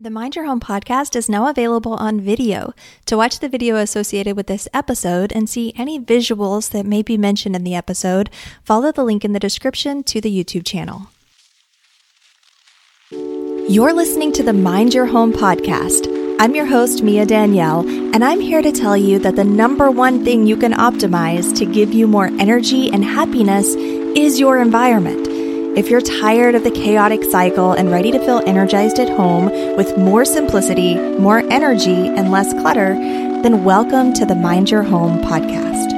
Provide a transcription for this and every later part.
The Mind Your Home podcast is now available on video. To watch the video associated with this episode and see any visuals that may be mentioned in the episode, follow the link in the description to the YouTube channel. You're listening to the Mind Your Home podcast. I'm your host, Mia Danielle, and I'm here to tell you that the number one thing you can optimize to give you more energy and happiness is your environment. If you're tired of the chaotic cycle and ready to feel energized at home with more simplicity, more energy, and less clutter, then welcome to the Mind Your Home podcast.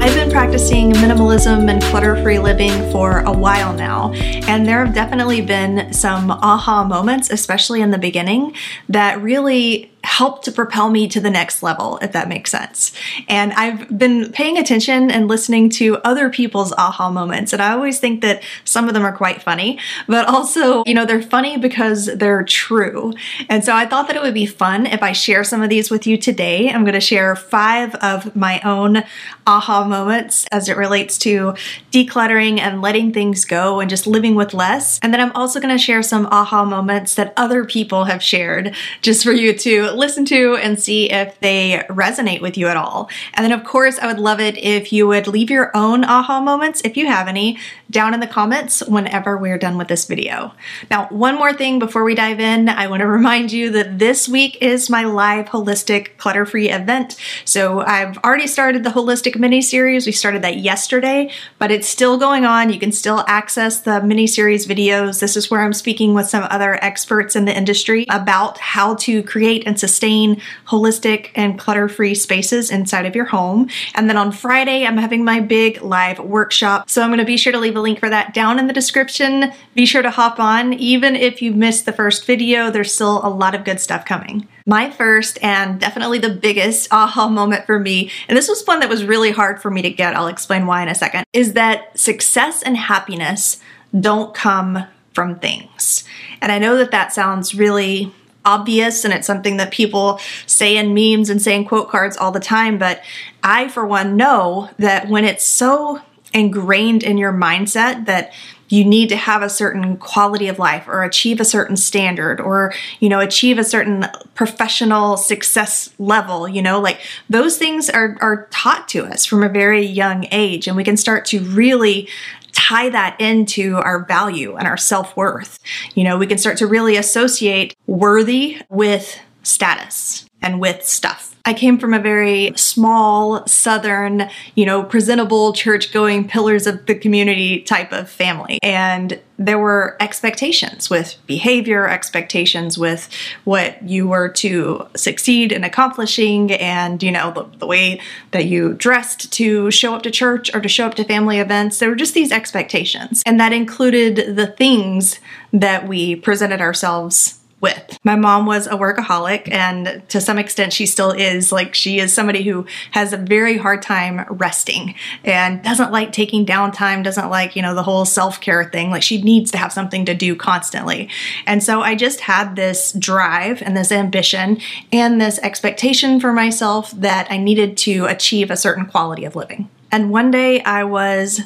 I've been practicing minimalism and clutter free living for a while now, and there have definitely been some aha moments, especially in the beginning, that really helped to propel me to the next level, if that makes sense. And I've been paying attention and listening to other people's aha moments. And I always think that some of them are quite funny, but also, you know, they're funny because they're true. And so I thought that it would be fun if I share some of these with you today. I'm going to share five of my own aha moments as it relates to decluttering and letting things go and just living with less. And then I'm also going to share some aha moments that other people have shared just for you to listen to and see if they resonate with you at all. And then, of course, I would love it if you would leave your own aha moments, if you have any, down in the comments whenever we're done with this video. Now, one more thing before we dive in, I want to remind you that this week is my live holistic clutter free event. So I've already started the holistic mini series. We started that yesterday, but it's still going on. You can still access the mini series videos. This is where I'm speaking with some other experts in the industry about how to create and sustain holistic and clutter free spaces inside of your home. And then on Friday, I'm having my big live workshop. So I'm going to be sure to leave a link for that down in the description. Be sure to hop on. Even if you missed the first video, there's still a lot of good stuff coming. My first and definitely the biggest aha moment for me, and this was one that was really hard for me to get, I'll explain why in a second, is that success and happiness don't come from things. And I know that that sounds really obvious and it's something that people say in memes and say in quote cards all the time. But I, for one, know that when it's so ingrained in your mindset that you need to have a certain quality of life or achieve a certain standard or you know achieve a certain professional success level you know like those things are are taught to us from a very young age and we can start to really tie that into our value and our self worth. You know, we can start to really associate worthy with status and with stuff. I came from a very small, southern, you know, presentable, church going pillars of the community type of family. And there were expectations with behavior, expectations with what you were to succeed in accomplishing, and, you know, the, the way that you dressed to show up to church or to show up to family events. There were just these expectations. And that included the things that we presented ourselves with. My mom was a workaholic, and to some extent, she still is. Like, she is somebody who has a very hard time resting and doesn't like taking downtime, doesn't like, you know, the whole self care thing. Like, she needs to have something to do constantly. And so I just had this drive and this ambition and this expectation for myself that I needed to achieve a certain quality of living. And one day I was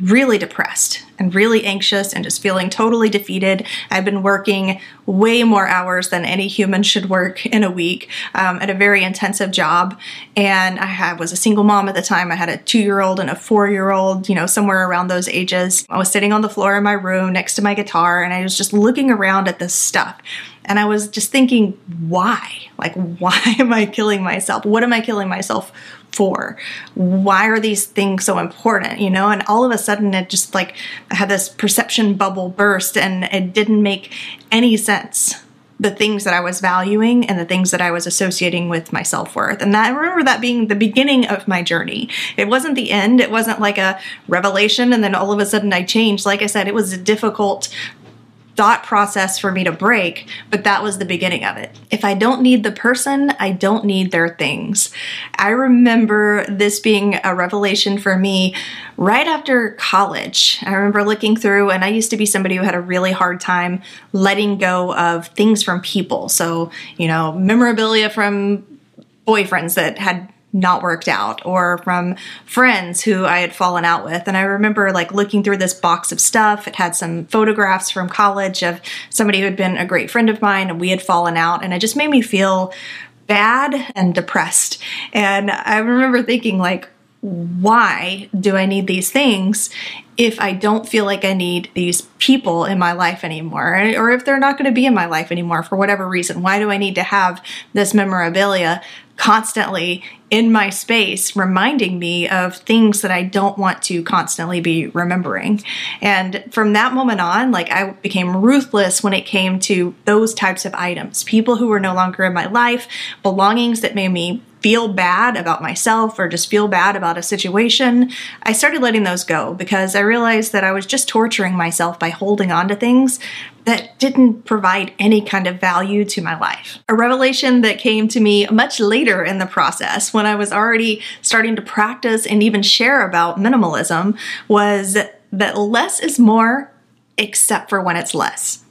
really depressed and really anxious and just feeling totally defeated. I've been working way more hours than any human should work in a week um, at a very intensive job. And I was a single mom at the time. I had a two year old and a four year old, you know, somewhere around those ages. I was sitting on the floor in my room next to my guitar and I was just looking around at this stuff. And I was just thinking, why? Like, why am I killing myself? What am I killing myself for? Why are these things so important? You know, and all of a sudden it just like had this perception bubble burst and it didn't make any sense. The things that I was valuing and the things that I was associating with my self worth. And that, I remember that being the beginning of my journey. It wasn't the end. It wasn't like a revelation and then all of a sudden I changed. Like I said, it was a difficult thought process for me to break, but that was the beginning of it. If I don't need the person, I don't need their things. I remember this being a revelation for me right after college. I remember looking through, and I used to be somebody who had a really hard time letting go of things from people. So, you know, memorabilia from boyfriends that had not worked out or from friends who I had fallen out with. And I remember like looking through this box of stuff. It had some photographs from college of somebody who had been a great friend of mine and we had fallen out. And it just made me feel bad and depressed. And I remember thinking like, why do I need these things if I don't feel like I need these people in my life anymore? Or if they're not going to be in my life anymore for whatever reason? Why do I need to have this memorabilia constantly in my space reminding me of things that I don't want to constantly be remembering. And from that moment on, like I became ruthless when it came to those types of items. People who were no longer in my life, belongings that made me feel bad about myself or just feel bad about a situation, I started letting those go because I realized that I was just torturing myself by holding on to things that didn't provide any kind of value to my life. A revelation that came to me much later in the process when I was already starting to practice and even share about minimalism was that less is more except for when it's less.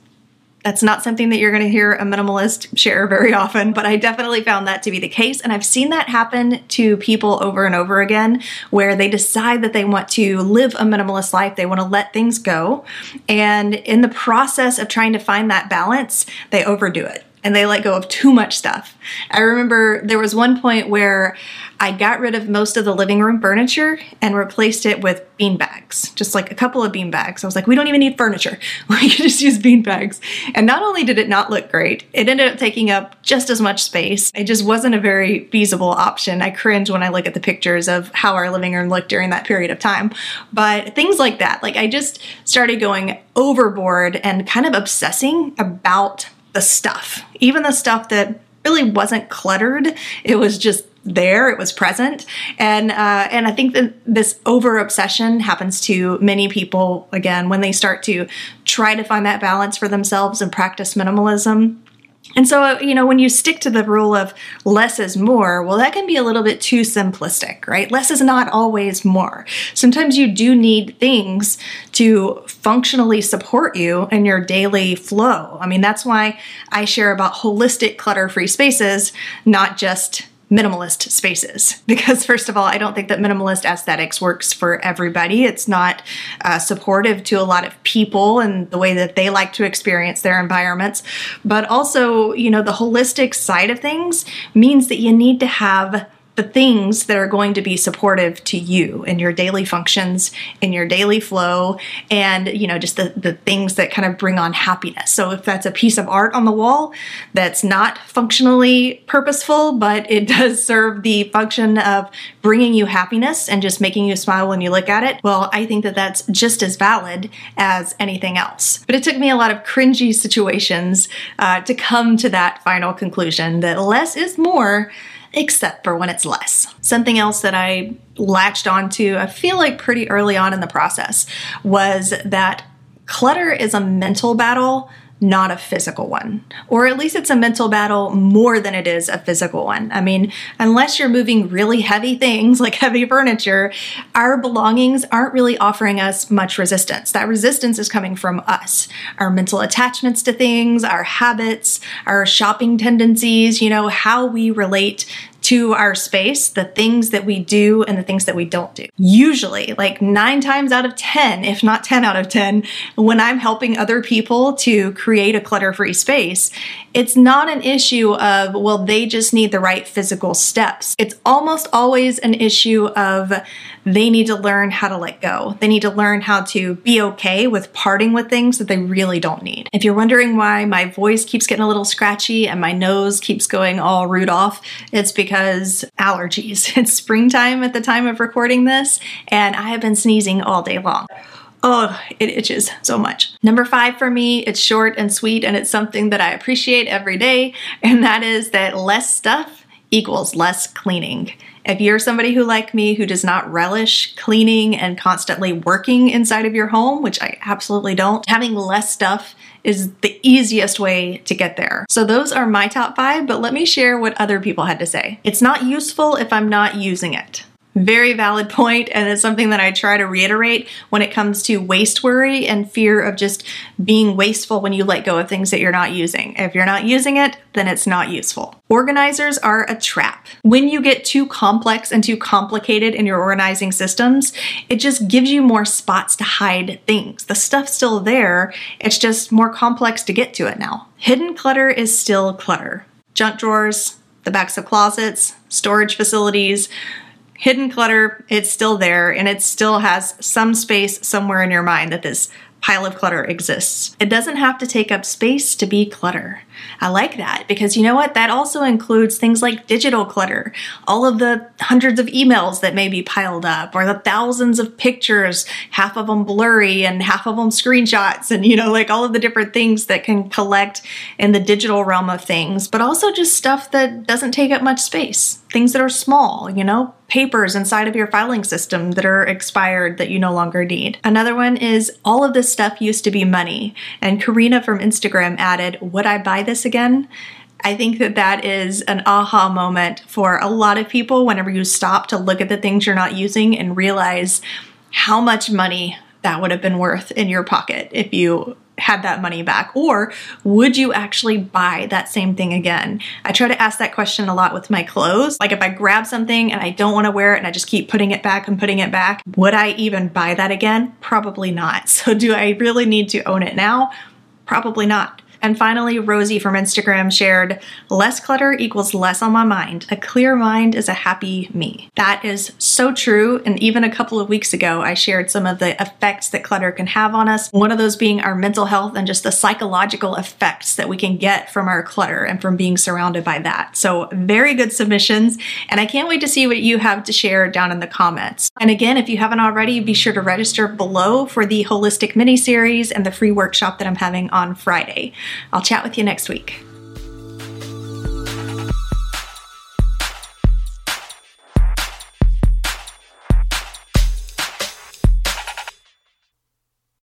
That's not something that you're going to hear a minimalist share very often, but I definitely found that to be the case. And I've seen that happen to people over and over again where they decide that they want to live a minimalist life, they want to let things go. And in the process of trying to find that balance, they overdo it and they let go of too much stuff. I remember there was one point where I got rid of most of the living room furniture and replaced it with bean bags, just like a couple of bean bags. I was like, we don't even need furniture. We can just use bean bags. And not only did it not look great, it ended up taking up just as much space. It just wasn't a very feasible option. I cringe when I look at the pictures of how our living room looked during that period of time. But things like that, like I just started going overboard and kind of obsessing about the stuff, even the stuff that really wasn't cluttered. It was just there it was present and uh, and i think that this over obsession happens to many people again when they start to try to find that balance for themselves and practice minimalism and so, uh, you know, when you stick to the rule of less is more, well, that can be a little bit too simplistic, right? Less is not always more. Sometimes you do need things to functionally support you in your daily flow. I mean, that's why I share about holistic clutter free spaces, not just minimalist spaces. Because first of all i don't think that minimalist aesthetics works for everybody. It's not uh, supportive to a lot of people and the way that they like to experience their environments. But also you know the holistic side of things means that you need to have the things that are going to be supportive to you in your daily functions, in your daily flow, and you know, just the, the things that kind of bring on happiness. So if that's a piece of art on the wall that's not functionally purposeful, but it does serve the function of bringing you happiness and just making you smile when you look at it, well, I think that that's just as valid as anything else. But it took me a lot of cringy situations uh, to come to that final conclusion that less is more except for when it's less. Something else that I latched onto, I feel like pretty early on in the process, was that clutter is a mental battle not a physical one. Or at least it's a mental battle more than it is a physical one. I mean, unless you're moving really heavy things like heavy furniture, our belongings aren't really offering us much resistance. That resistance is coming from us, our mental attachments to things, our habits, our shopping tendencies, you know, how we relate to our space, the things that we do and the things that we don't do. Usually, like nine times out of 10, if not 10 out of 10, when I'm helping other people to create a clutter free space, it's not an issue of, well, they just need the right physical steps. It's almost always an issue of they need to learn how to let go. They need to learn how to be okay with parting with things that they really don't need. If you're wondering why my voice keeps getting a little scratchy and my nose keeps going all Rudolph, it's because allergies. It's springtime at the time of recording this, and I have been sneezing all day long. Oh, it itches so much. Number five for me, it's short and sweet, and it's something that I appreciate every day, and that is that less stuff equals less cleaning. If you're somebody who, like me, who does not relish cleaning and constantly working inside of your home, which I absolutely don't, having less stuff is the easiest way to get there. So those are my top five, but let me share what other people had to say. It's not useful if I'm not using it. Very valid point, and it's something that I try to reiterate when it comes to waste worry and fear of just being wasteful when you let go of things that you're not using. If you're not using it, then it's not useful. Organizers are a trap. When you get too complex and too complicated in your organizing systems, it just gives you more spots to hide things. The stuff's still there, it's just more complex to get to it now. Hidden clutter is still clutter. Junk drawers, the backs of closets, storage facilities, hidden clutter, it's still there and it still has some space somewhere in your mind that this pile of clutter exists. It doesn't have to take up space to be clutter. I like that because you know what? That also includes things like digital clutter, all of the hundreds of emails that may be piled up, or the thousands of pictures, half of them blurry and half of them screenshots, and you know, like all of the different things that can collect in the digital realm of things, but also just stuff that doesn't take up much space. Things that are small, you know, papers inside of your filing system that are expired that you no longer need. Another one is all of this stuff used to be money. And Karina from Instagram added, Would I buy this again? I think that that is an aha moment for a lot of people whenever you stop to look at the things you're not using and realize how much money that would have been worth in your pocket if you had that money back? Or would you actually buy that same thing again? I try to ask that question a lot with my clothes. Like if I grab something and I don't want to wear it and I just keep putting it back and putting it back, would I even buy that again? Probably not. So do I really need to own it now? Probably not. And finally, Rosie from Instagram shared, less clutter equals less on my mind. A clear mind is a happy me. That is so true. And even a couple of weeks ago, I shared some of the effects that clutter can have on us. One of those being our mental health and just the psychological effects that we can get from our clutter and from being surrounded by that. So very good submissions. And I can't wait to see what you have to share down in the comments. And again, if you haven't already, be sure to register below for the holistic mini series and the free workshop that I'm having on Friday. I'll chat with you next week.